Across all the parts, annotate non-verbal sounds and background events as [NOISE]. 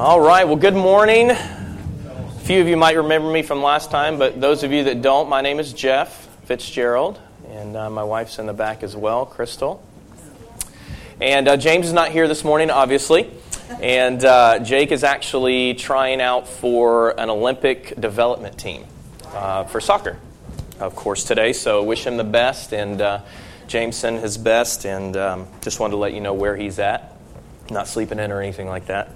All right, well, good morning. A few of you might remember me from last time, but those of you that don't, my name is Jeff Fitzgerald, and uh, my wife's in the back as well, Crystal. And uh, James is not here this morning, obviously. And uh, Jake is actually trying out for an Olympic development team uh, for soccer, of course, today. So wish him the best, and uh, James send his best, and um, just wanted to let you know where he's at. Not sleeping in or anything like that.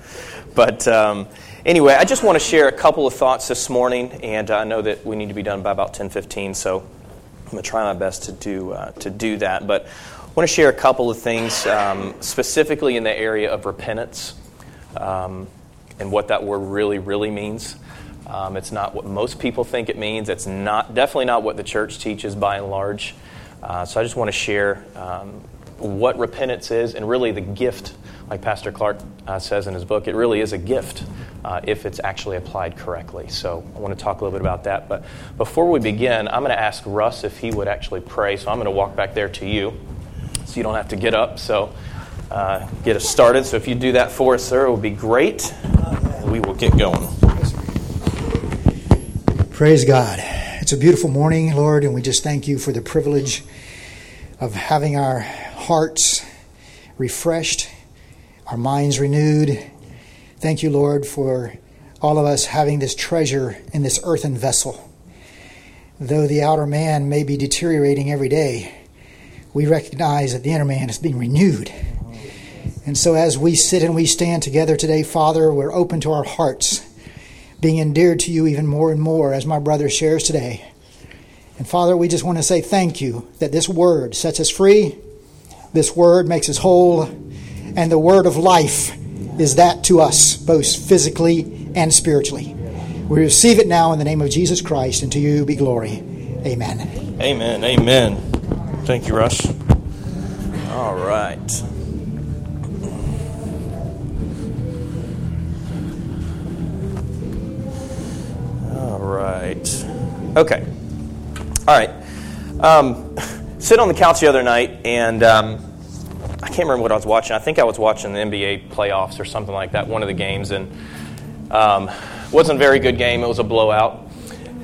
But um, anyway, I just want to share a couple of thoughts this morning, and I know that we need to be done by about 10:15, so I'm going to try my best to do uh, to do that. But I want to share a couple of things, um, specifically in the area of repentance, um, and what that word really, really means. Um, it's not what most people think it means. It's not definitely not what the church teaches by and large. Uh, so I just want to share um, what repentance is and really the gift like Pastor Clark uh, says in his book, it really is a gift uh, if it's actually applied correctly. So I want to talk a little bit about that. But before we begin, I'm going to ask Russ if he would actually pray. So I'm going to walk back there to you so you don't have to get up. So uh, get us started. So if you do that for us, sir, it would be great. We will get going. Praise God. It's a beautiful morning, Lord, and we just thank you for the privilege of having our hearts refreshed our minds renewed. Thank you, Lord, for all of us having this treasure in this earthen vessel. Though the outer man may be deteriorating every day, we recognize that the inner man is being renewed. And so, as we sit and we stand together today, Father, we're open to our hearts, being endeared to you even more and more, as my brother shares today. And Father, we just want to say thank you that this word sets us free, this word makes us whole, and the word of life is that to us, both physically and spiritually. We receive it now in the name of Jesus Christ, and to you be glory. Amen. Amen. Amen. Thank you, Russ. All right. All right. Okay. All right. Um, [LAUGHS] sit on the couch the other night, and um, I can't remember what I was watching. I think I was watching the NBA playoffs or something like that, one of the games, and um, wasn't a very good game. It was a blowout,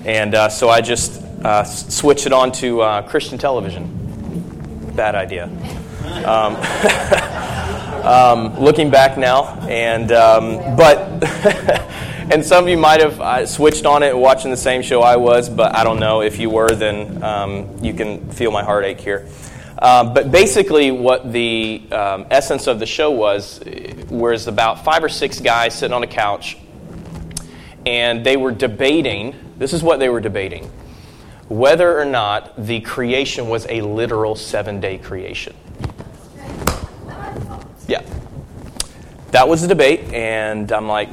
and uh, so I just uh, switched it on to uh, Christian television. Bad idea. Um, [LAUGHS] um, looking back now, and um, but [LAUGHS] and some of you might have uh, switched on it watching the same show I was, but I don't know if you were. Then um, you can feel my heartache here. Um, but basically, what the um, essence of the show was was about five or six guys sitting on a couch, and they were debating. This is what they were debating: whether or not the creation was a literal seven-day creation. Yeah, that was the debate, and I'm like,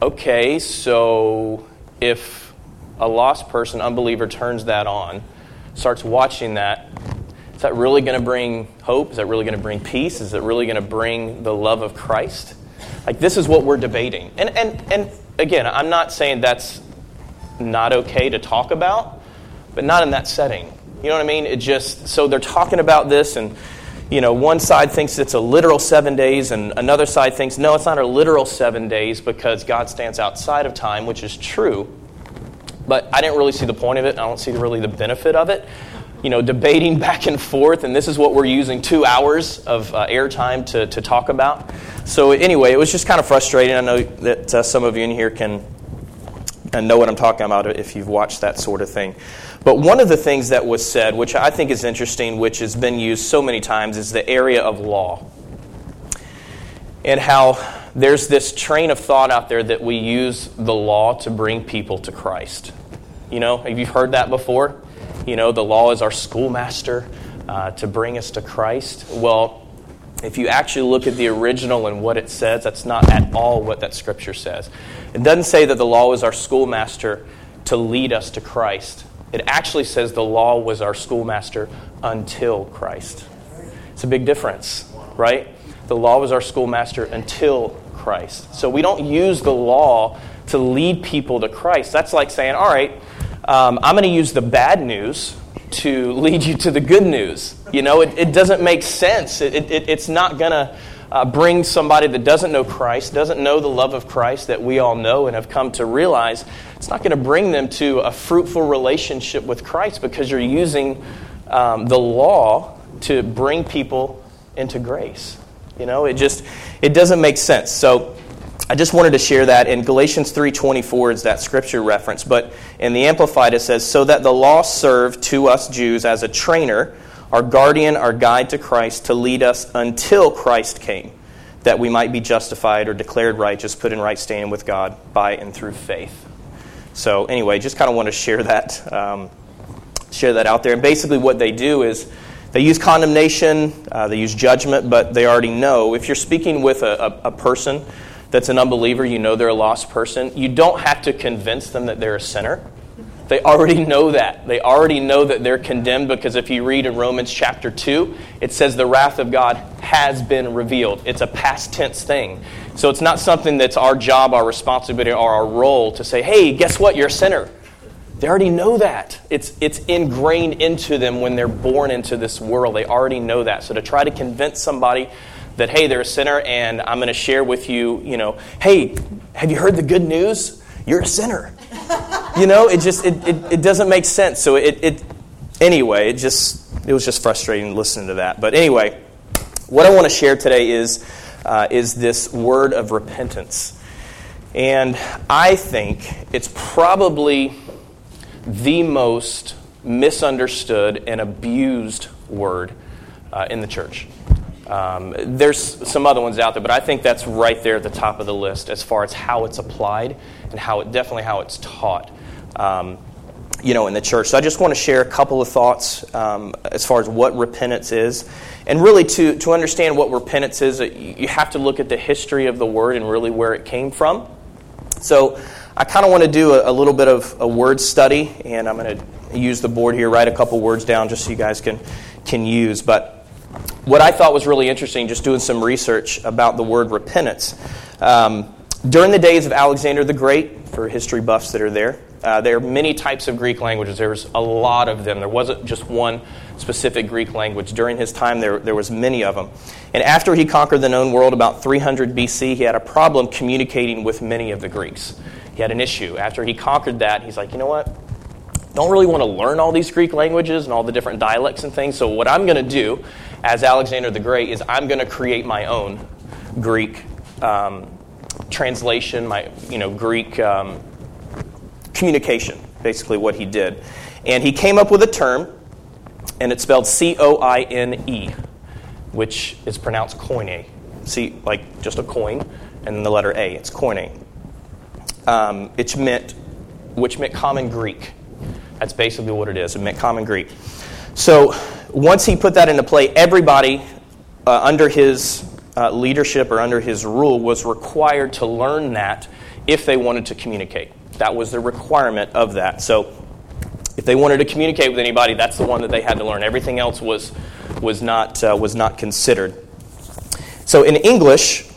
okay, so if a lost person, unbeliever, turns that on, starts watching that is that really going to bring hope? Is that really going to bring peace? Is it really going to bring the love of Christ? Like, this is what we're debating. And, and, and again, I'm not saying that's not okay to talk about, but not in that setting. You know what I mean? It just, so they're talking about this, and, you know, one side thinks it's a literal seven days, and another side thinks, no, it's not a literal seven days because God stands outside of time, which is true. But I didn't really see the point of it, I don't see really the benefit of it you know, debating [LAUGHS] back and forth, and this is what we're using two hours of uh, airtime to, to talk about. So, anyway, it was just kind of frustrating. I know that uh, some of you in here can and know what I'm talking about if you've watched that sort of thing. But one of the things that was said, which I think is interesting, which has been used so many times, is the area of law. And how there's this train of thought out there that we use the law to bring people to Christ. You know, have you heard that before? You know, the law is our schoolmaster uh, to bring us to Christ. Well, if you actually look at the original and what it says, that's not at all what that scripture says. It doesn't say that the law is our schoolmaster to lead us to Christ. It actually says the law was our schoolmaster until Christ. It's a big difference, right? The law was our schoolmaster until Christ. So we don't use the law to lead people to Christ. That's like saying, all right, um, I'm going to use the bad news to [LAUGHS] lead you to the good news. You know, it, it doesn't make sense. It, it, it's not going to uh, bring somebody that doesn't know Christ, doesn't know the love of Christ that we all know and have come to realize, it's not going to bring them to a fruitful relationship with Christ because you're using um, the law to bring people into grace. You know, it just it doesn't make sense. So I just wanted to share that in Galatians 3:24 is that scripture reference, but in the amplified it says so that the law served to us Jews as a trainer, our guardian, our guide to Christ to lead us until Christ came, that we might be justified or declared righteous, put in right standing with God by and through faith. So anyway, just kind of want to share that um, share that out there. And basically what they do is they use condemnation, uh, they use judgment, but they already know. If you're speaking with a, a, a, person that's an unbeliever, you know they're a lost person, you don't have to convince them that they're a sinner. They already know that. They already know that they're condemned because if you read in Romans chapter 2, it says the wrath of God has been revealed. It's a past tense thing. So it's not something that's our job, our responsibility, or our role to say, hey, guess what? You're a sinner. They already know that. It's, it's ingrained into them when they're born into this world. They already know that. So to try to convince somebody that, hey, they're a sinner and I'm going to share with you, you know, hey, have you heard the good news? You're a sinner. you know, it just, it, it, it doesn't make sense. So it, it, anyway, it just, it was just frustrating listening to that. But anyway, what I want to share today is, uh, is this word of repentance. And I think it's probably the most misunderstood and abused word uh, in the church. Um, there's some other ones out there, but I think that's right there at the top of the list as far as how it's applied and how it definitely how it's taught. Um, you know, in the church. So I just want to share a couple of thoughts um, as far as what repentance is. And really, to, to understand what repentance is, you have to look at the history of the word and really where it came from. So I kind of want to do a, a, little bit of a word study, and I'm going to use the board here, write a couple words down just so you guys can, can use. But what I thought was really interesting, just doing some research about the word repentance. Um, during the days of Alexander the Great, for history buffs that are there, uh, there are many types of Greek languages. There was a lot of them. There wasn't just one specific Greek language. During his time, there, there was many of them. And after he conquered the known world about 300 BC, he had a problem communicating with many of the Greeks he had an issue. After he conquered that, he's like, you know what? Don't really want to learn all these Greek languages and all the different dialects and things. So, what I'm going to do as Alexander the Great is I'm going to create my own Greek um, translation, my you know Greek um, communication. Basically, what he did, and he came up with a term, and it's spelled C O I N E, which is pronounced koine. See, like just a coin, and then the letter A. It's koine um, it's meant, which meant common Greek. That's basically what it is. It meant common Greek. So once he put that into play, everybody uh, under his uh, leadership or under his rule was required to learn that if they wanted to communicate. That was the requirement of that. So if they wanted to communicate with anybody, that's the one that they had to learn. Everything else was, was, not, uh, was not considered. So in English,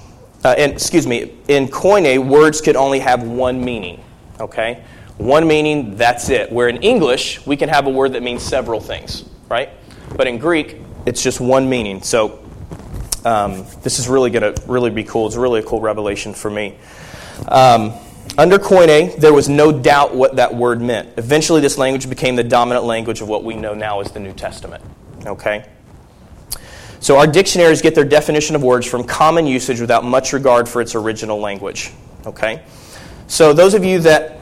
uh, excuse me, in Koine, words could only have one meaning. Okay? One meaning, that's it. Where in English, we can have a word that means several things, right? But in Greek, it's just one meaning. So um, this is really going to really be cool. It's really a cool revelation for me. Um, under Koine, there was no doubt what that word meant. Eventually, this language became the dominant language of what we know now as the New Testament. Okay? So our dictionaries get their definition of words from common usage without much regard for its original language. Okay? So those of you that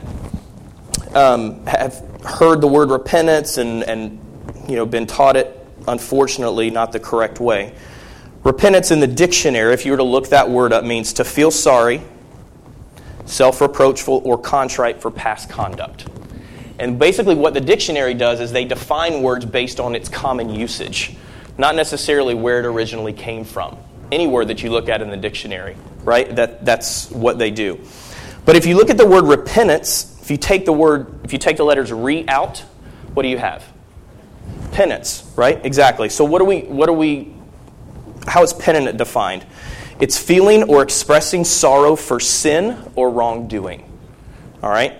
um, have heard the word repentance and, and you know, been taught it, unfortunately, not the correct way. Repentance in the dictionary, if you were to look that word up, means to feel sorry, self reproachful, or contrite for past conduct. And basically, what the dictionary does is they define words based on its common usage not necessarily where it originally came from. Any word that you look at in the dictionary, right? That, that's what they do. But if you look at the word repentance, if you take the word, if you take the letters re out, what do you have? Penance, right? Exactly. So what do we, what do we, how is penitent defined? It's feeling or expressing sorrow for sin or wrongdoing. All right?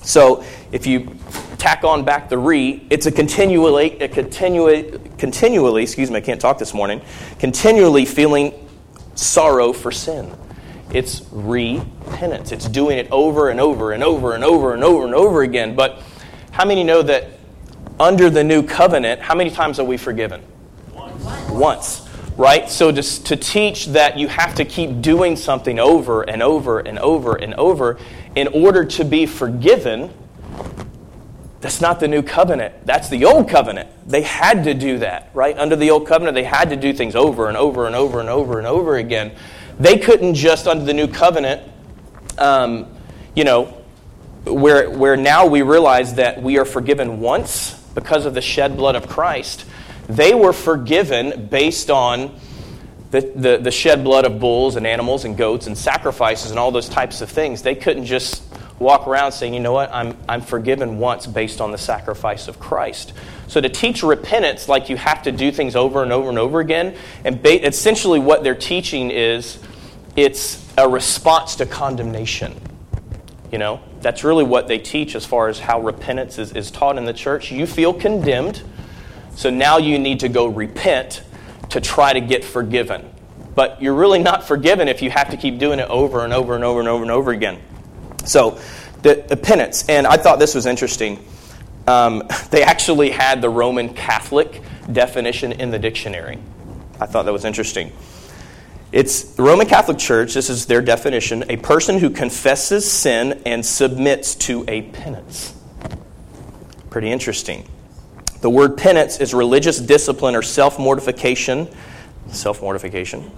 So if you tack on back the re, it's a continually, a continually, continually, excuse me, I can't talk this morning, continually feeling sorrow for sin. It's repentance. It's doing it over and over and over and over and over and over again. But how many know that under the new covenant, how many times are we forgiven? Once. Once right? So to, to teach that you have to keep doing something over and over and over and over in order to be forgiven, that's not the new covenant. That's the old covenant. They had to do that, right? Under the old covenant, they had to do things over and over and over and over and over again. They couldn't just, under the new covenant, um, you know, where, where now we realize that we are forgiven once because of the shed blood of Christ they were forgiven based on the, the, the, shed blood of bulls and animals and goats and sacrifices and all those types of things. They couldn't just walk around saying, you know what, I'm, I'm forgiven once based on the sacrifice of Christ. So to teach repentance like you have to do things over and over and over again, and ba- essentially what they're teaching is it's a response to condemnation. You know, that's really what they teach as far as how repentance is, is taught in the church. You feel condemned so now you need to go repent to try to get forgiven. But you're really not forgiven if you have to keep doing it over and over and over and over and over again. So, the, the penance. And I thought this was interesting. Um, [LAUGHS] they actually had the Roman Catholic definition in the dictionary. I thought that was interesting. It's the Roman Catholic Church, this is their definition a person who confesses sin and submits to a penance. Pretty interesting. The word penance is religious discipline or self mortification. Self mortification.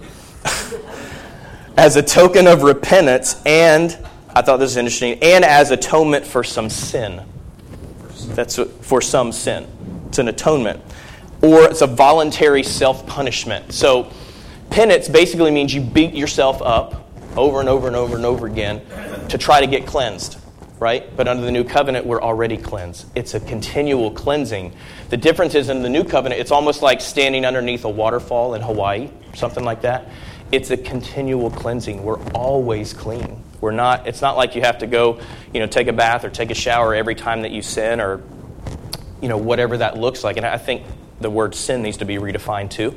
[LAUGHS] as a token of repentance, and I thought this was interesting, and as atonement for some sin. That's for some sin. It's an atonement. Or it's a voluntary self punishment. So, penance basically means you beat yourself up over and over and over and over again to try to get cleansed right? But under the new covenant, we're already cleansed. It's a continual cleansing. The difference is in the new covenant, it's almost like standing underneath a waterfall in Hawaii, something like that. It's a continual cleansing. We're always clean. We're not, it's not like you have to go, you know, take a bath or take a shower every time that you sin or, you know, whatever that looks like. And I think the word sin needs to be redefined too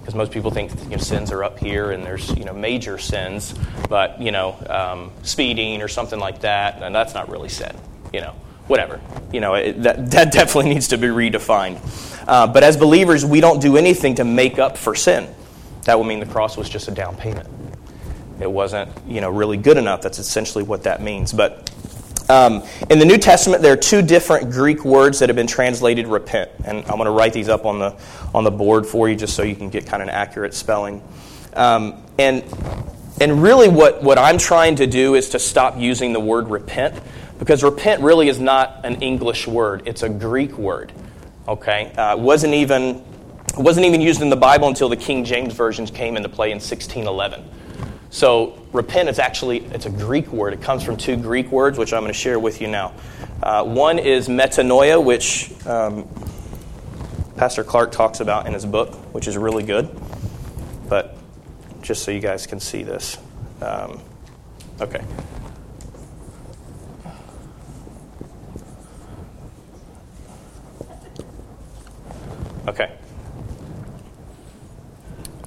because most people think you know, sins are up here and there's you know major sins, but you know um, speeding or something like that, and that's not really sin. You know, whatever. You know, it, that that [LAUGHS] definitely needs to be redefined. Uh, but as believers, we don't do anything to make up for sin. That would mean the cross was just a down payment. It wasn't you know really good enough. That's essentially what that means. But um, in the New Testament, there are two different Greek words that have been translated repent. And I'm going to write these up on the, on the board for you just so you can get kind of an accurate spelling. Um, and, and really, what, what I'm trying to do is to stop using the word repent because repent really is not an English word, it's a Greek word. Okay? Uh, wasn't even, wasn't even used in the Bible until the King James versions came into play in 1611. So repent is actually it's a Greek word. It comes from two Greek words, which I'm going to share with you now. Uh, one is metanoia, which um, Pastor Clark talks about in his book, which is really good. But just so you guys can see this, um, okay. Okay.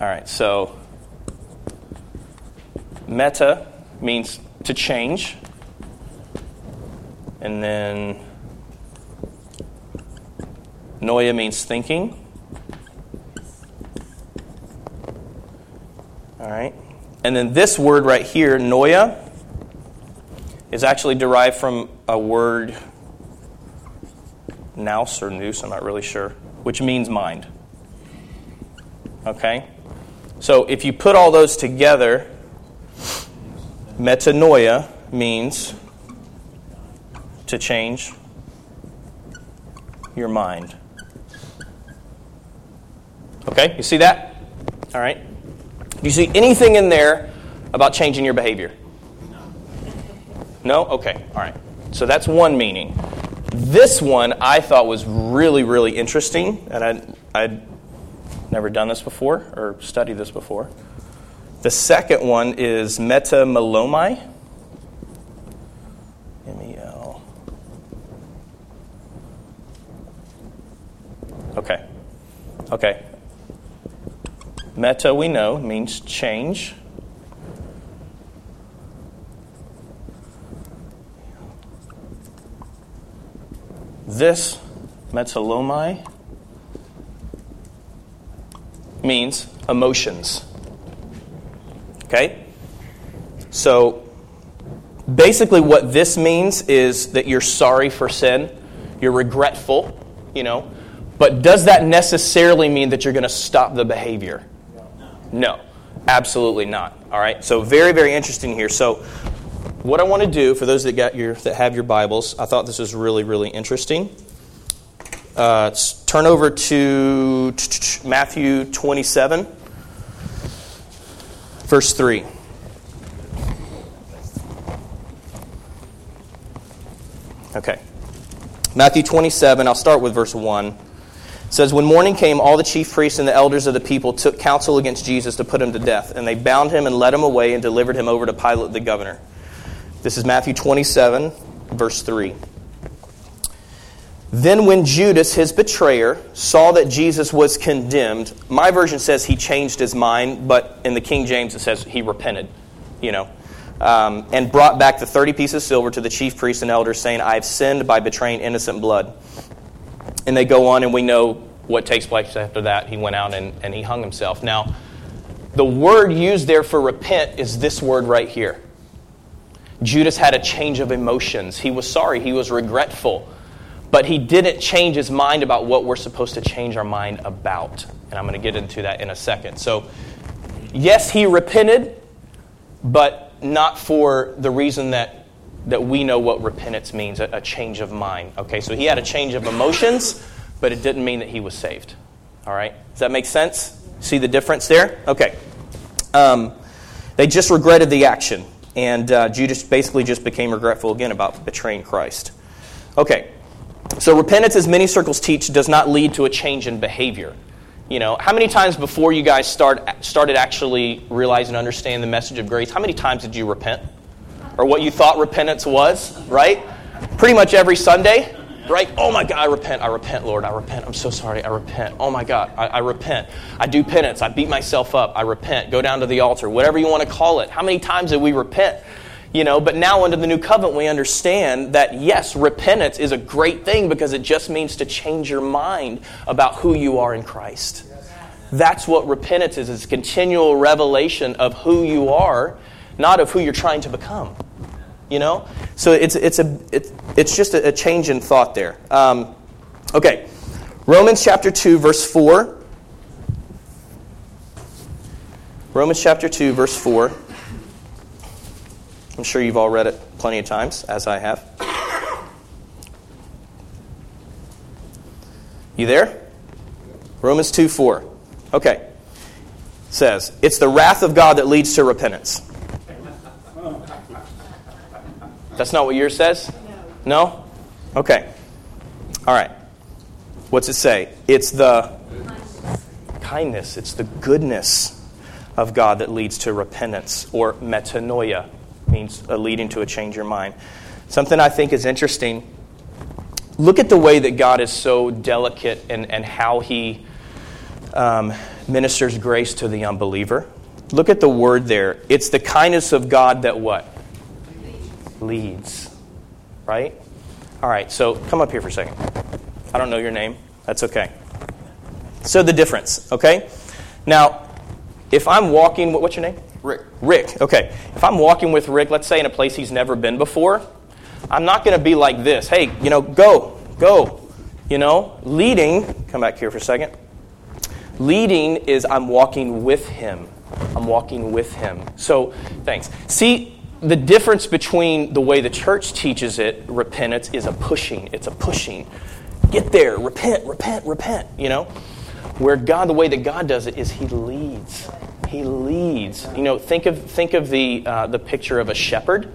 All right, so Meta means to change. And then Noia means thinking. All right. And then this word right here, Noia, is actually derived from a word, nous or nous, I'm not really sure, which means mind. Okay? So if you put all those together, Metanoia means to change your mind. Okay, you see that? All right. Do you see anything in there about changing your behavior? No? Okay, all right. So that's one meaning. This one I thought was really, really interesting, and I'd, I'd never done this before or studied this before. The second one is metamelomai. M-E-L. Okay. Okay. Meta, we know, means change. This, metalomai, means emotions. Okay? So, basically, what this means is that you're sorry for sin, you're regretful, you know, but does that necessarily mean that you're going to stop the behavior? No, absolutely not. All right, so very, very interesting here. So, what I want to do for those that got your that have your Bibles, I thought this was really, really interesting. Uh, turn over to Matthew 27, verse 3. Okay. Matthew 27, I'll start with verse 1. It says, When morning came, all the chief priests and the elders of the people took counsel against Jesus to put him to death. And they bound him and led him away and delivered him over to Pilate the governor. This is Matthew 27, verse 3. Then, when Judas, his betrayer, saw that Jesus was condemned, my version says he changed his mind, but in the King James it says he repented, you know, um, and brought back the 30 pieces of silver to the chief priests and elders, saying, I have sinned by betraying innocent blood. And they go on, and we know what takes place after that. He went out and, and he hung himself. Now, the word used there for repent is this word right here. Judas had a change of emotions. He was sorry, he was regretful but he didn't change his mind about what we're supposed to change our mind about. And I'm going to get into that in a second. So, yes, he repented, but not for the reason that, that we know what repentance means a, a change of mind. Okay, so he had a change of emotions, but it didn't mean that he was saved. All right, does that make sense? See the difference there? Okay. Um, they just regretted the action, and uh, Judas basically just became regretful again about betraying Christ. Okay, so repentance, as many circles teach, does not lead to a change in behavior. You know, how many times before you guys start, started actually realizing and understanding the message of grace, how many times did you repent? Or what you thought repentance was, right? Pretty much every Sunday, right? Oh my God, I repent, I repent, Lord, I repent, I'm so sorry, I repent. Oh my God, I, I repent. I do penance, I beat myself up, I repent, go down to the altar, whatever you want to call it. How many times did we repent? You know, but now under the new covenant, we understand that yes, repentance is a great thing because it just means to change your mind about who you are in Christ. That's what repentance is. It's continual revelation of who you are, not of who you're trying to become. You know? So it's, it's, a, it's, it's just a, a change in thought there. Um, okay. Romans chapter 2, verse 4. Romans chapter 2, verse 4. I'm sure you've all read it plenty of times, as I have. You there? Romans 2 4. Okay. It says, It's the wrath of God that leads to repentance. That's not what yours says? No? Okay. All right. What's it say? It's the kindness, it's the goodness of God that leads to repentance or metanoia means uh, leading to a change your mind. Something I think is interesting. Look at the way that God is so delicate and, and how he um, ministers grace to the unbeliever. Look at the word there. It's the kindness of God that what? Leads. Right? All right, so come up here for a second. I don't know your name. That's okay. So the difference, okay? Now, if I'm walking, what's your name? Rick. Rick, okay. If I'm walking with Rick, let's say in a place he's never been before, I'm not going to be like this. Hey, you know, go, go. You know, leading, come back here for a second. Leading is I'm walking with him. I'm walking with him. So, thanks. See, the difference between the way the church teaches it, repentance, is a pushing. It's a pushing. Get there, repent, repent, repent, you know? Where God, the way that God does it is He leads. He leads. You know, think of think of the uh, the picture of a shepherd.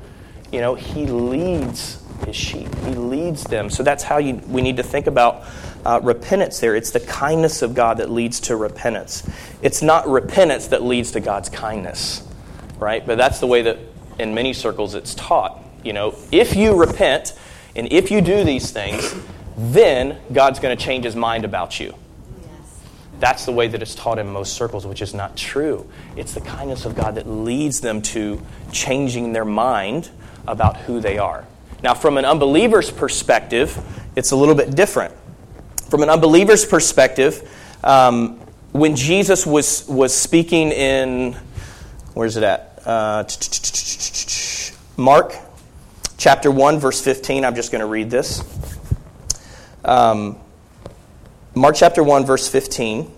You know, he leads his sheep. He leads them. So that's how you, we need to think about uh, repentance. There, it's the kindness of God that leads to repentance. It's not repentance that leads to God's kindness, right? But that's the way that in many circles it's taught. You know, if you repent and if you do these things, then God's going to change His mind about you. That's the way that it's taught in most circles, which is not true. It's the kindness of God that leads them to changing their mind about who they are. Now, from an unbeliever's perspective, it's a little bit different. From an unbeliever's perspective, um, when Jesus was, was speaking in, where's it at? Uh, Mark chapter 1, verse 15. I'm just going to read this. Um, Mark chapter 1, verse 15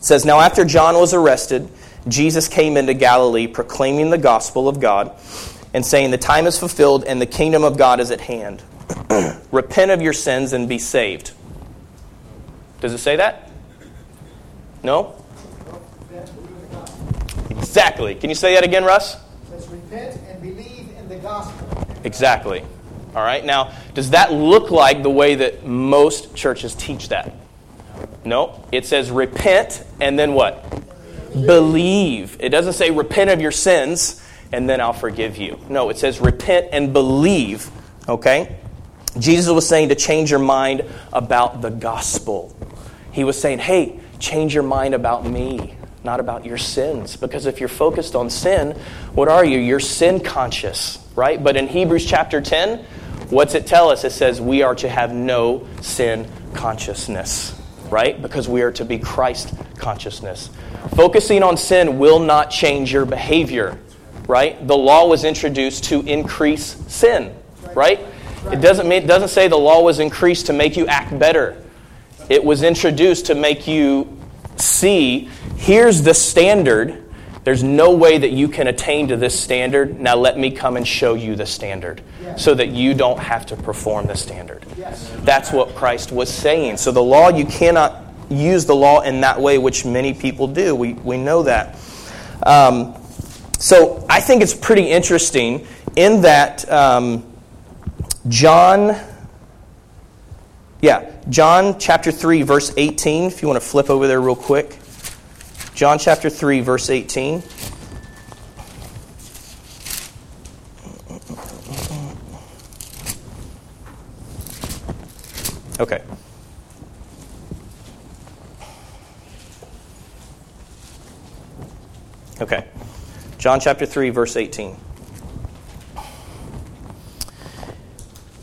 says, Now after John was arrested, Jesus came into Galilee proclaiming the gospel of God and saying, The time is fulfilled and the kingdom of God is at hand. [CLEARS THROAT] Repent of your sins and be saved. Does it say that? No? Exactly. Can you say that again, Russ? It says, Repent and believe in the gospel. Exactly. All right. Now, does that look like the way that most churches teach that? No. It says repent and then what? Believe. It doesn't say repent of your sins and then I'll forgive you. No, it says repent and believe. Okay? Jesus was saying to change your mind about the gospel. He was saying, hey, change your mind about me, not about your sins. Because if you're focused on sin, what are you? You're sin conscious, right? But in Hebrews chapter 10, What's it tell us? It says we are to have no sin consciousness, right? Because we are to be Christ consciousness. Focusing on sin will not change your behavior, right? The law was introduced to increase sin, right? It doesn't mean it doesn't say the law was increased to make you act better. It was introduced to make you see here's the standard there's no way that you can attain to this standard. Now let me come and show you the standard yes. so that you don't have to perform the standard. Yes. That's what Christ was saying. So the law, you cannot use the law in that way, which many people do. We, we know that. Um, so I think it's pretty interesting in that um, John, yeah, John chapter 3, verse 18, if you want to flip over there real quick. John chapter 3, verse 18. Okay. Okay. John chapter 3, verse 18.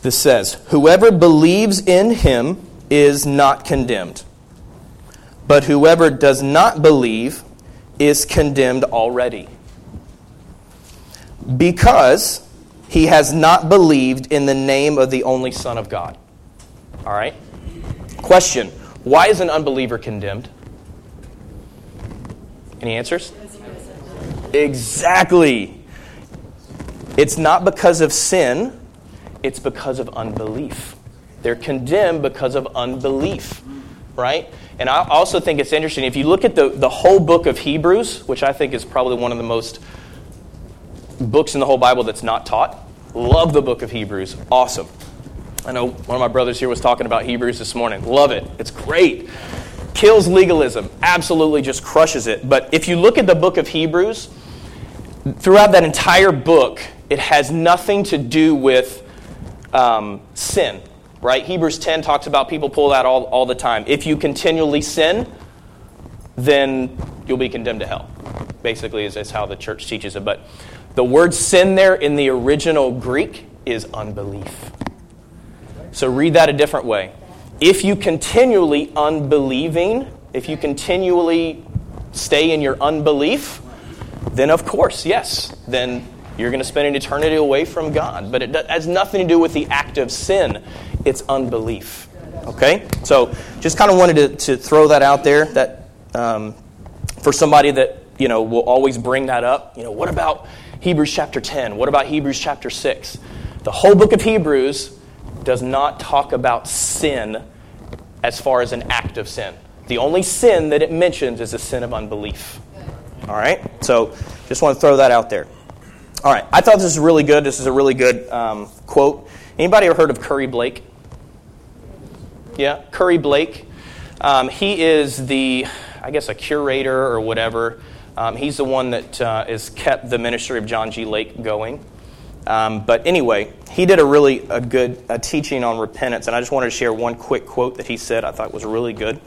This says, Whoever believes in him is not condemned but whoever does not believe is condemned already. Because he has not believed in the name of the only Son of God. All right? Question Why is an unbeliever condemned? Any answers? Exactly. It's not because of sin, it's because of unbelief. They're condemned because of unbelief, right? And I also think it's interesting, if you look at the, the whole book of Hebrews, which I think is probably one of the most books in the whole Bible that's not taught, love the book of Hebrews. Awesome. I know one of my brothers here was talking about Hebrews this morning. Love it. It's great. Kills legalism. Absolutely just crushes it. But if you look at the book of Hebrews, throughout that entire book, it has nothing to do with um, sin right? Hebrews 10 talks about people pull that all, all the time. If you continually sin, then you'll be condemned to hell. Basically, is, is how the church teaches it. But the word sin there in the original Greek is unbelief. So read that a different way. If you continually unbelieving, if you continually stay in your unbelief, then of course, yes, then you're going to spend an eternity away from God. But it has nothing to do with the act of sin it's unbelief. Okay? So just kind of wanted to, to throw that out there that um, for somebody that, you know, will always bring that up. You know, what about Hebrews chapter 10? What about Hebrews chapter 6? The whole book of Hebrews does not talk about sin as far as an act of sin. The only sin that it mentions is a sin of unbelief. All right? So just want to throw that out there. All right. I thought this was really good. This is a really good um, quote. Anybody ever heard of Curry Blake? Yeah, Curry Blake. Um, he is the, I guess, a curator or whatever. Um, he's the one that uh, has kept the ministry of John G. Lake going. Um, but anyway, he did a really a good a teaching on repentance, and I just wanted to share one quick quote that he said I thought was really good.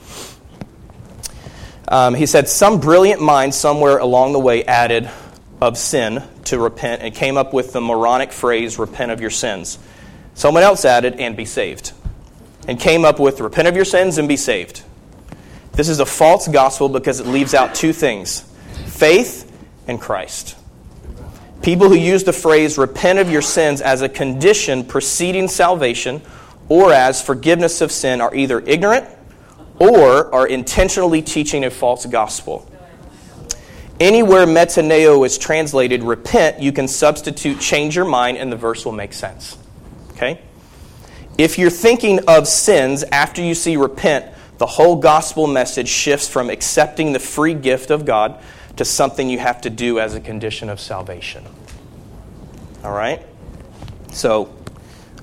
Um, he said, Some brilliant mind somewhere along the way added of sin to repent and came up with the moronic phrase, repent of your sins. Someone else added, and be saved. And came up with, repent of your sins and be saved. This is a false gospel because it leaves out two things faith and Christ. People who use the phrase repent of your sins as a condition preceding salvation or as forgiveness of sin are either ignorant or are intentionally teaching a false gospel. Anywhere metanoeo is translated repent, you can substitute change your mind and the verse will make sense. Okay? If you're thinking of sins after you see repent, the whole gospel message shifts from accepting the free gift of God to something you have to do as a condition of salvation. All right? So,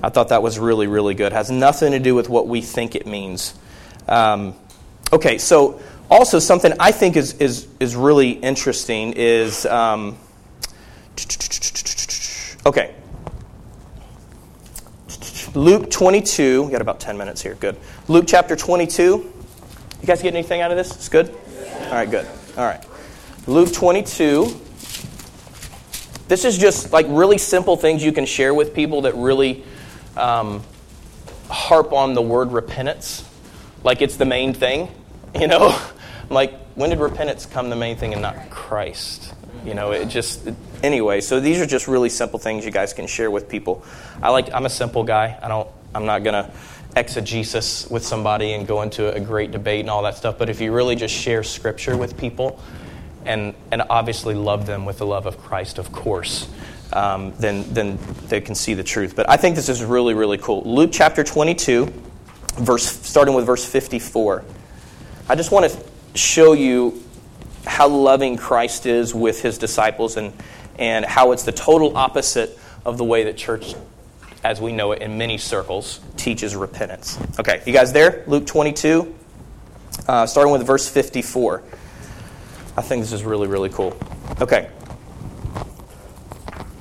I thought that was really, really good. It has nothing to do with what we think it means. Um, okay, so also something I think is, is, is really interesting is. Um, okay. Luke 22. We got about 10 minutes here. Good. Luke chapter 22. You guys get anything out of this? It's good? All right, good. All right. Luke 22. This is just like really simple things you can share with people that really um, harp on the word repentance like it's the main thing. [LAUGHS] You know, like when did repentance come the main thing and not Christ? You know, it just anyway. So these are just really simple things you guys can share with people. I like. I'm a simple guy. I don't. I'm not gonna exegesis with somebody and go into a great debate and all that stuff. But if you really just share Scripture with people, and and obviously love them with the love of Christ, of course. Um, then, then they can see the truth. But I think this is really, really cool. Luke chapter 22, verse, starting with verse 54. I just want to show you how loving Christ is with his disciples and, and how it's the total opposite of the way that church, as we know it in many circles, teaches repentance. Okay, you guys there? Luke 22, uh, starting with verse 54. I think this is really, really cool. Okay.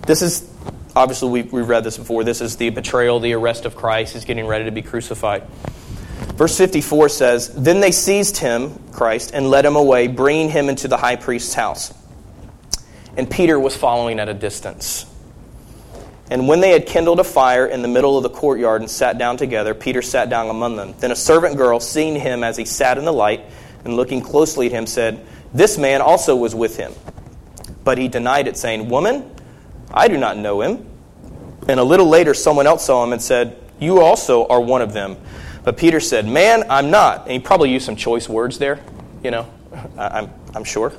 This is obviously we, we've read this before. This is the betrayal, the arrest of Christ. He's getting ready to be crucified. Verse 54 says, Then they seized him, Christ, and led him away, bringing him into the high priest's house. And Peter was following at a distance. And when they had kindled a fire in the middle of the courtyard and sat down together, Peter sat down among them. Then a servant girl, seeing him as he sat in the light and looking closely at him, said, This man also was with him. But he denied it, saying, Woman, I do not know him. And a little later, someone else saw him and said, You also are one of them. But Peter said, Man, I'm not. And he probably used some choice words there, you know, I'm, I'm sure.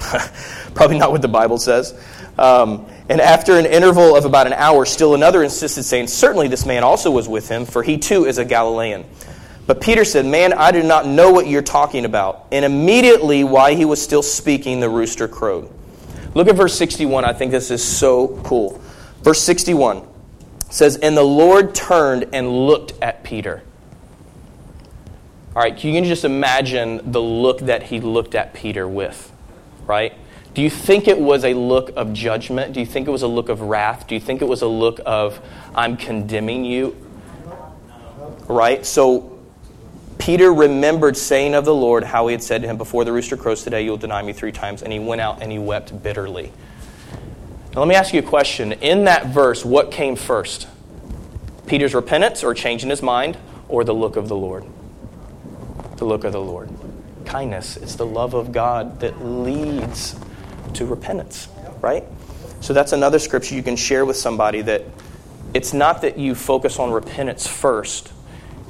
[LAUGHS] probably not what the Bible says. Um, and after an interval of about an hour, still another insisted, saying, Certainly this man also was with him, for he too is a Galilean. But Peter said, Man, I do not know what you're talking about. And immediately, while he was still speaking, the rooster crowed. Look at verse 61. I think this is so cool. Verse 61 says, And the Lord turned and looked at Peter. All right, can you just imagine the look that he looked at Peter with, right? Do you think it was a look of judgment? Do you think it was a look of wrath? Do you think it was a look of, I'm condemning you? Right? So Peter remembered saying of the Lord how he had said to him, Before the rooster crows today, you'll deny me three times. And he went out and he wept bitterly. Now, let me ask you a question. In that verse, what came first? Peter's repentance or changing his mind, or the look of the Lord? The look of the Lord. Kindness. It's the love of God that leads to repentance, right? So that's another scripture you can share with somebody that it's not that you focus on repentance first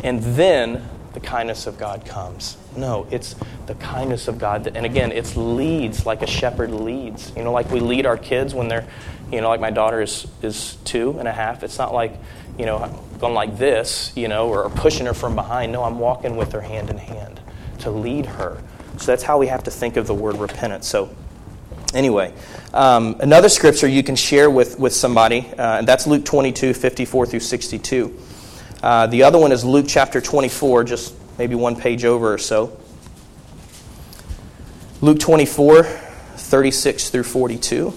and then the kindness of God comes. No, it's the kindness of God. That, and again, it's leads like a shepherd leads. You know, like we lead our kids when they're, you know, like my daughter is, is two and a half. It's not like, you know, going like this, you know, or pushing her from behind. No, I'm walking with her hand in hand to lead her. So that's how we have to think of the word repentance. So, anyway, um, another scripture you can share with, with somebody, uh, and that's Luke 22, 54 through 62. Uh, the other one is Luke chapter 24, just maybe one page over or so. Luke 24, 36 through 42.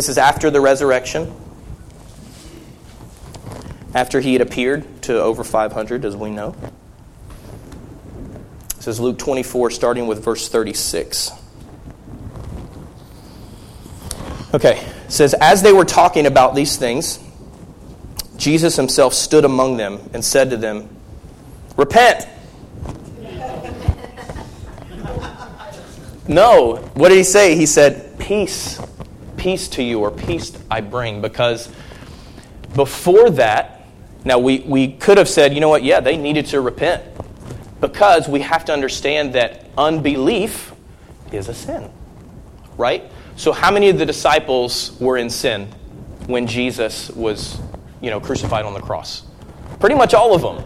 This is after the resurrection, after he had appeared to over 500, as we know. This is Luke 24, starting with verse 36. Okay, it says, As they were talking about these things, Jesus himself stood among them and said to them, Repent. [LAUGHS] no, what did he say? He said, Peace. Peace to you, or peace I bring. Because before that, now we, we could have said, you know what, yeah, they needed to repent. Because we have to understand that unbelief is a sin, right? So, how many of the disciples were in sin when Jesus was, you know, crucified on the cross? Pretty much all of them.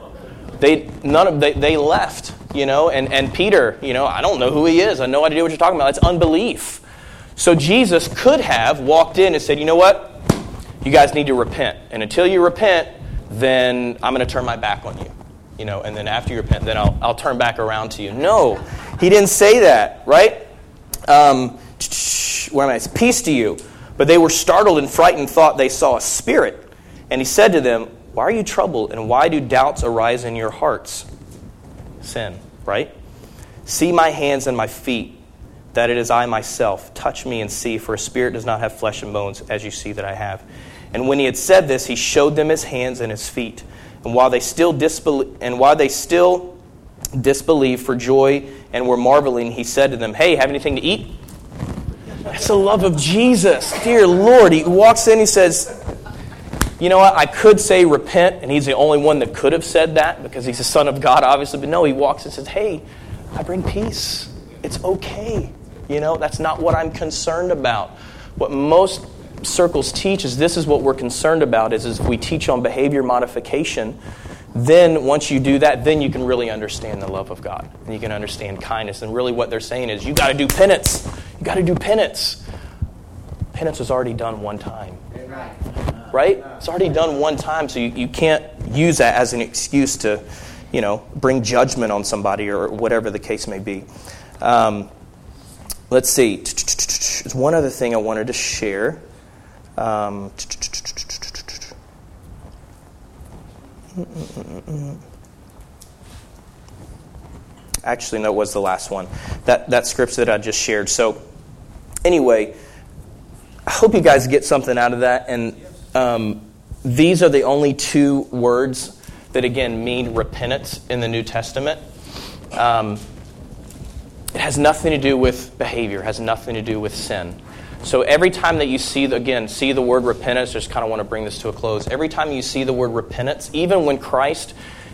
They none of they, they left, you know, and, and Peter, you know, I don't know who he is. I have no idea what you're talking about. That's unbelief. So Jesus could have walked in and said, you know what? You guys need to repent. And until you repent, then I'm going to turn my back on you. You know, and then after you repent, then I'll, I'll turn back around to you. No, he didn't say that, right? Um, where am I? Peace to you. But they were startled and frightened, thought they saw a spirit. And he said to them, Why are you troubled, and why do doubts arise in your hearts? Sin, right? See my hands and my feet, that it is I myself. Touch me and see, for a spirit does not have flesh and bones, as you see that I have. And when he had said this, he showed them his hands and his feet. And while they still disbelieve, and while they still disbelieved for joy and were marveling, he said to them, Hey, have anything to eat? That's the love of Jesus. Dear Lord. He walks in, he says, You know what? I could say repent, and he's the only one that could have said that because he's the Son of God, obviously. But no, he walks and says, Hey, I bring peace. It's okay. You know, that's not what I'm concerned about. What most circles teach is this is what we're concerned about is, is if we teach on behavior modification then once you do that, then you can really understand the love of God. And you can understand kindness. And really what they're saying is you got to do penance. You got to do penance. Penance was already done one time. Right? It's already done one time, so you, you can't use that as an excuse to, you know, bring judgment on somebody or whatever the case may be. Um, let's see. There's one other thing I wanted to share. Um, Actually, no, it was the last one. That, that scripture that I just shared. So, anyway, I hope you guys get something out of that. And um, these are the only two words that, again, mean repentance in the New Testament. Um, has nothing to do with behavior, has nothing to do with sin. So every time that you see, the, again, see the word repentance, just kind of want to bring this to a close. Every time you see the word repentance, even when Christ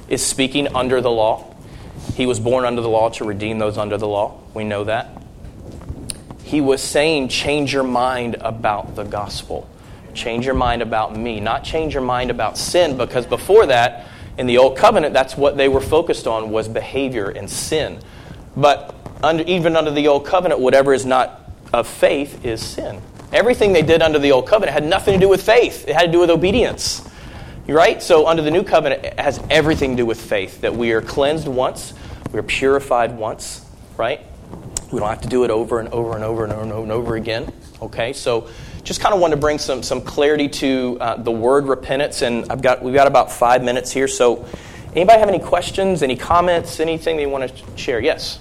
is speaking under the law, he was born under the law to redeem those under the law. We know that. He was saying, change your mind about the gospel. Change your mind about me. Not change your mind about sin, because before that, in the old covenant, that's what they were focused on was behavior and sin. But under, even under the old covenant, whatever is not of faith is sin. Everything they did under the old covenant had nothing to do with faith, it had to do with obedience. Right? So, under the new covenant, it has everything to do with faith that we are cleansed once, we are purified once, right? We don't have to do it over and over and over and over and over, and over again. Okay? So, just kind of want to bring some, some clarity to uh, the word repentance, and I've got, we've got about five minutes here. So, anybody have any questions, any comments, anything they want to share? Yes?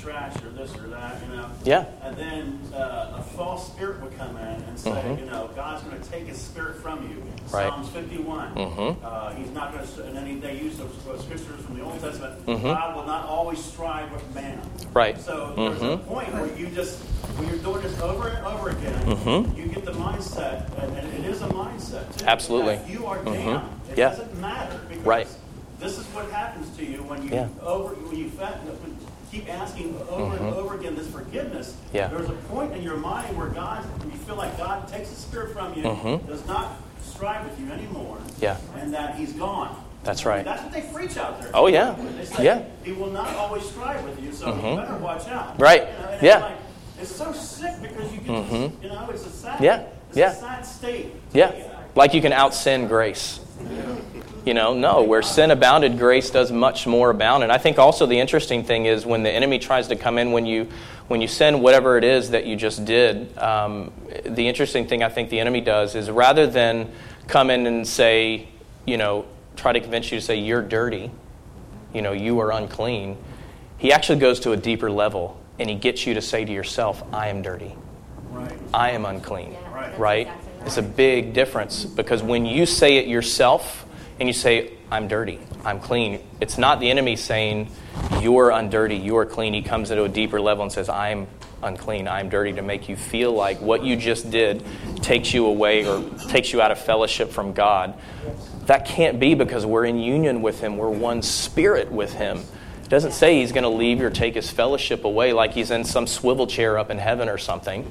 trash or this or that, you know. Yeah. And then uh, a false spirit would come in and say, mm-hmm. you know, God's going to take His spirit from you. Right. Psalms 51. Mm-hmm. Uh, he's not going to. And then they use those, those scriptures from the Old Testament. Mm-hmm. God will not always strive with man. Right. So there's a mm-hmm. point where you just when you're doing this over and over again, mm-hmm. you get the mindset, and, and, it is a mindset. Too, Absolutely. you are damned. It yeah. doesn't matter because right this is what happens to you when you yeah. over when you when keep asking over mm-hmm. and over again this forgiveness. Yeah. There's a point in your mind where God, you feel like God takes the spirit from you, mm-hmm. does not strive with you anymore, yeah. and that He's gone. That's right. That's what they preach out there. Oh yeah. Say, yeah. He will not always strive with you, so mm-hmm. you better watch out. Right. You know, yeah. It's, like, it's, so sick because you can, mm-hmm. you know, it's a sad, yeah. It's yeah. a sad state. Yeah. Like you can out sin grace. You know, no, where sin abounded, grace does much more abound. And I think also the interesting thing is when the enemy tries to come in when you when you sin whatever it is that you just did. Um, the interesting thing I think the enemy does is rather than come in and say, you know, try to convince you to say you're dirty, you know, you are unclean. He actually goes to a deeper level and he gets you to say to yourself, I am dirty. Right. I am unclean. Yeah, right? exactly right. It's a big difference because when you say it yourself and you say, I'm dirty, I'm clean, it's not the enemy saying, You're undirty, you're clean. He comes into a deeper level and says, I'm unclean, I'm dirty, to make you feel like what you just did takes you away or takes you out of fellowship from God. That can't be because we're in union with Him, we're one spirit with Him. It doesn't say he's going to leave or take his fellowship away like he's in some swivel chair up in heaven or something.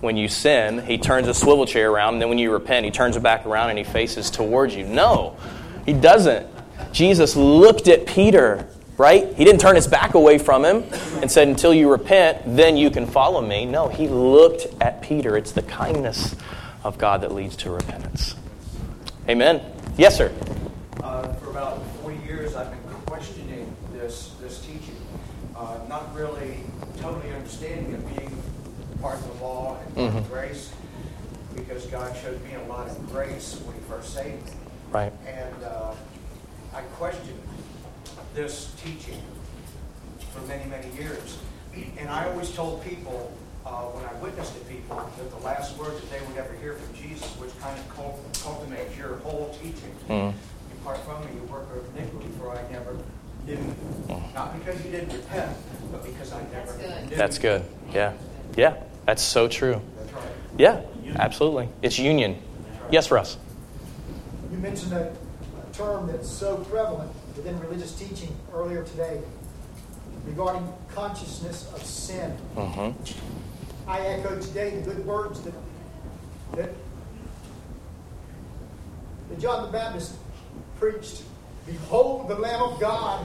When you sin, he turns a swivel chair around, and then when you repent, he turns it back around and he faces towards you. No, he doesn't. Jesus looked at Peter, right? He didn't turn his back away from him and said, Until you repent, then you can follow me. No, he looked at Peter. It's the kindness of God that leads to repentance. Amen. Yes, sir. Uh, for about 40 years, I've been questioning this this teaching, uh, not really totally understanding it being part of the law and part of grace, because God showed me a lot of grace when He first saved me, Right. and uh, I questioned this teaching for many many years, and I always told people. Uh, when I witnessed to people, that the last word that they would ever hear from Jesus, which kind of cult- culminates your whole teaching, Mm. Depart from me, you worker of iniquity, for I never knew you. Not because you didn't repent, but because I never That's good. knew That's good. Yeah. Yeah. That's so true. That's right. Yeah, absolutely. It's union. Yes, Russ. You mentioned a, a term that's so prevalent within religious teaching earlier today regarding consciousness of sin. hmm I echo today the good words that, that, that John the Baptist preached. Behold the Lamb of God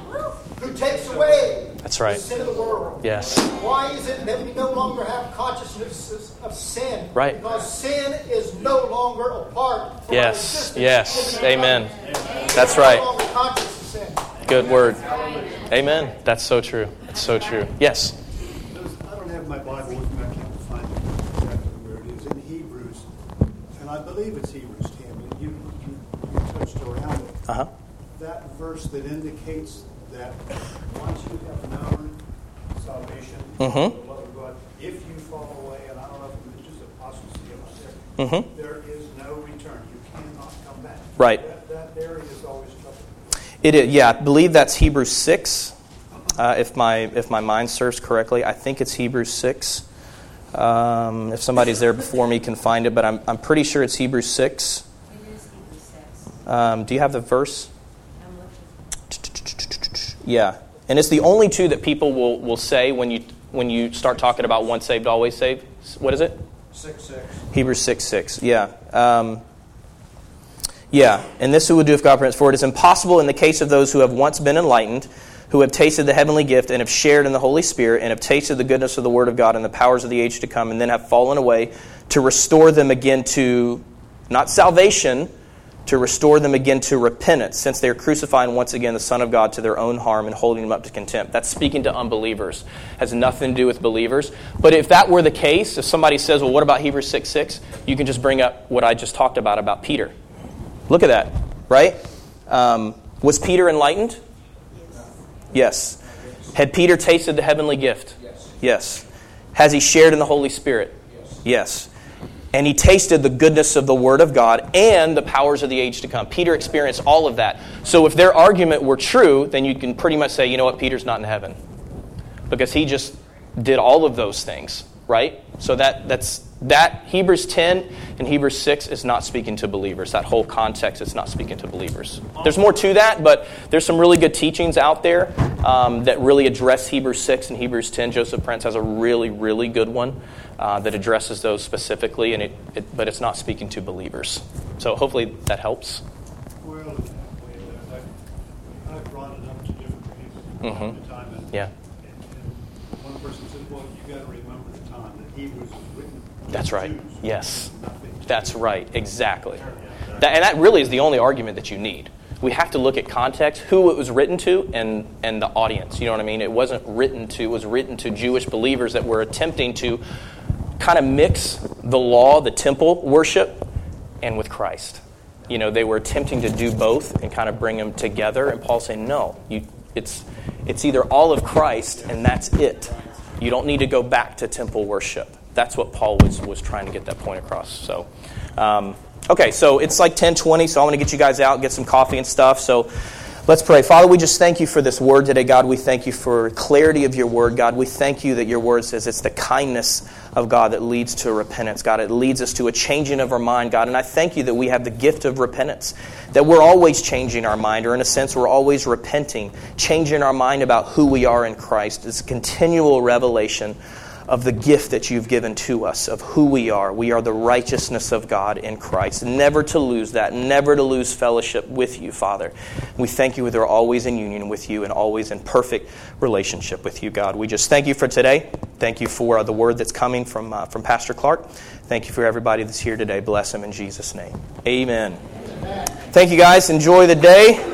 who takes away That's right. the sin of the world. Yes. Why is it that we no longer have consciousness of sin? Right. Because sin is no longer a part of our Yes. existence. Yes. in the Amen. That's right. No longer conscious of sin. Good word. Amen. That's so true. That's so true. Yes. I don't have my Bible with me. I can't find it exactly where it is. In Hebrews, and I believe it's Hebrews, Tammy. You, you, you touched around it. Uh huh. That verse that indicates that once you have known salvation, Mhm. the love of God, if you fall away, and I don't know if it's just apostasy up there, Mhm. there is no return. You cannot come back. Right. That, that area is always trouble. It is. Yeah, I believe that's Hebrews six. Uh, if my if my mind serves correctly, I think it's Hebrews six. Um, if somebody's there before me can find it, but I'm I'm pretty sure it's Hebrews six. It is Hebrews 6. Um, do you have the verse? Yeah, and it's the only two that people will, will say when you when you start talking about once saved, always saved. What is it? Six six. Hebrews six six. Yeah. Um, yeah, and this who will do if God permits. For it is impossible in the case of those who have once been enlightened, who have tasted the heavenly gift and have shared in the Holy Spirit and have tasted the goodness of the Word of God and the powers of the age to come, and then have fallen away, to restore them again to not salvation, to restore them again to repentance, since they are crucifying once again the Son of God to their own harm and holding him up to contempt. That's speaking to unbelievers. Has nothing to do with believers. But if that were the case, if somebody says, well, what about Hebrews 6 6? You can just bring up what I just talked about about Peter. Look at that, right? Um, was Peter enlightened? Yes. Had Peter tasted the heavenly gift? Yes. Yes. Has he shared in the Holy Spirit? Yes. And he tasted the goodness of the Word of God and the powers of the age to come. Peter experienced all of that. So if their argument were true, then you can pretty much say, you know what, Peter's not in heaven. Because he just did all of those things, right? So that that's that Hebrews 10 and Hebrews 6 is not speaking to believers. That whole context is not speaking to believers. There's more to that, but there's some really good teachings out there um, that really address Hebrews 6 and Hebrews 10. Joseph Prince has a really, really good one uh, that addresses those specifically, and it, it, but it's not speaking to believers. So hopefully that helps. Well, in that way, I, I brought it up to different people Mhm. at the time. And, Yeah. And, and one person said, well, you got to remember the time that Hebrews was written. That's right. Yes. That's right. Exactly. That, and that really is the only argument that you need. we have to look at context, who it was written to, and, and the audience. You know what I mean? It wasn't written to, it was written to Jewish believers that were attempting to kind of mix the law, the temple worship, and with Christ. You know, they were attempting to do both and kind of bring them together. And Paul's saying, no, you, it's, it's either all of Christ and that's it. You don't need to go back to temple worship. That's what Paul was, was trying to get that point across. So, um, okay, so it's like 1020, so I'm going to get you guys out, get some coffee and stuff. So let's pray. Father, we just thank you for this word today, God. We thank you for clarity of your word, God. We thank you that your word says it's the kindness of God that leads to repentance, God. It leads us to a changing of our mind, God. And I thank you that we have the gift of repentance, that we're always changing our mind, or in a sense, we're always repenting, changing our mind about who we are in Christ. It's a continual revelation of the gift that you've given to us, of who we are. We are the righteousness of God in Christ. Never to lose that, never to lose fellowship with you, Father. We thank you that we're always in union with you and always in perfect relationship with you, God. We just thank you for today. Thank you for uh, the word that's coming from, uh, from Pastor Clark. Thank you for everybody that's here today. Bless him in Jesus' name. Amen. Amen. Thank you, guys. Enjoy the day.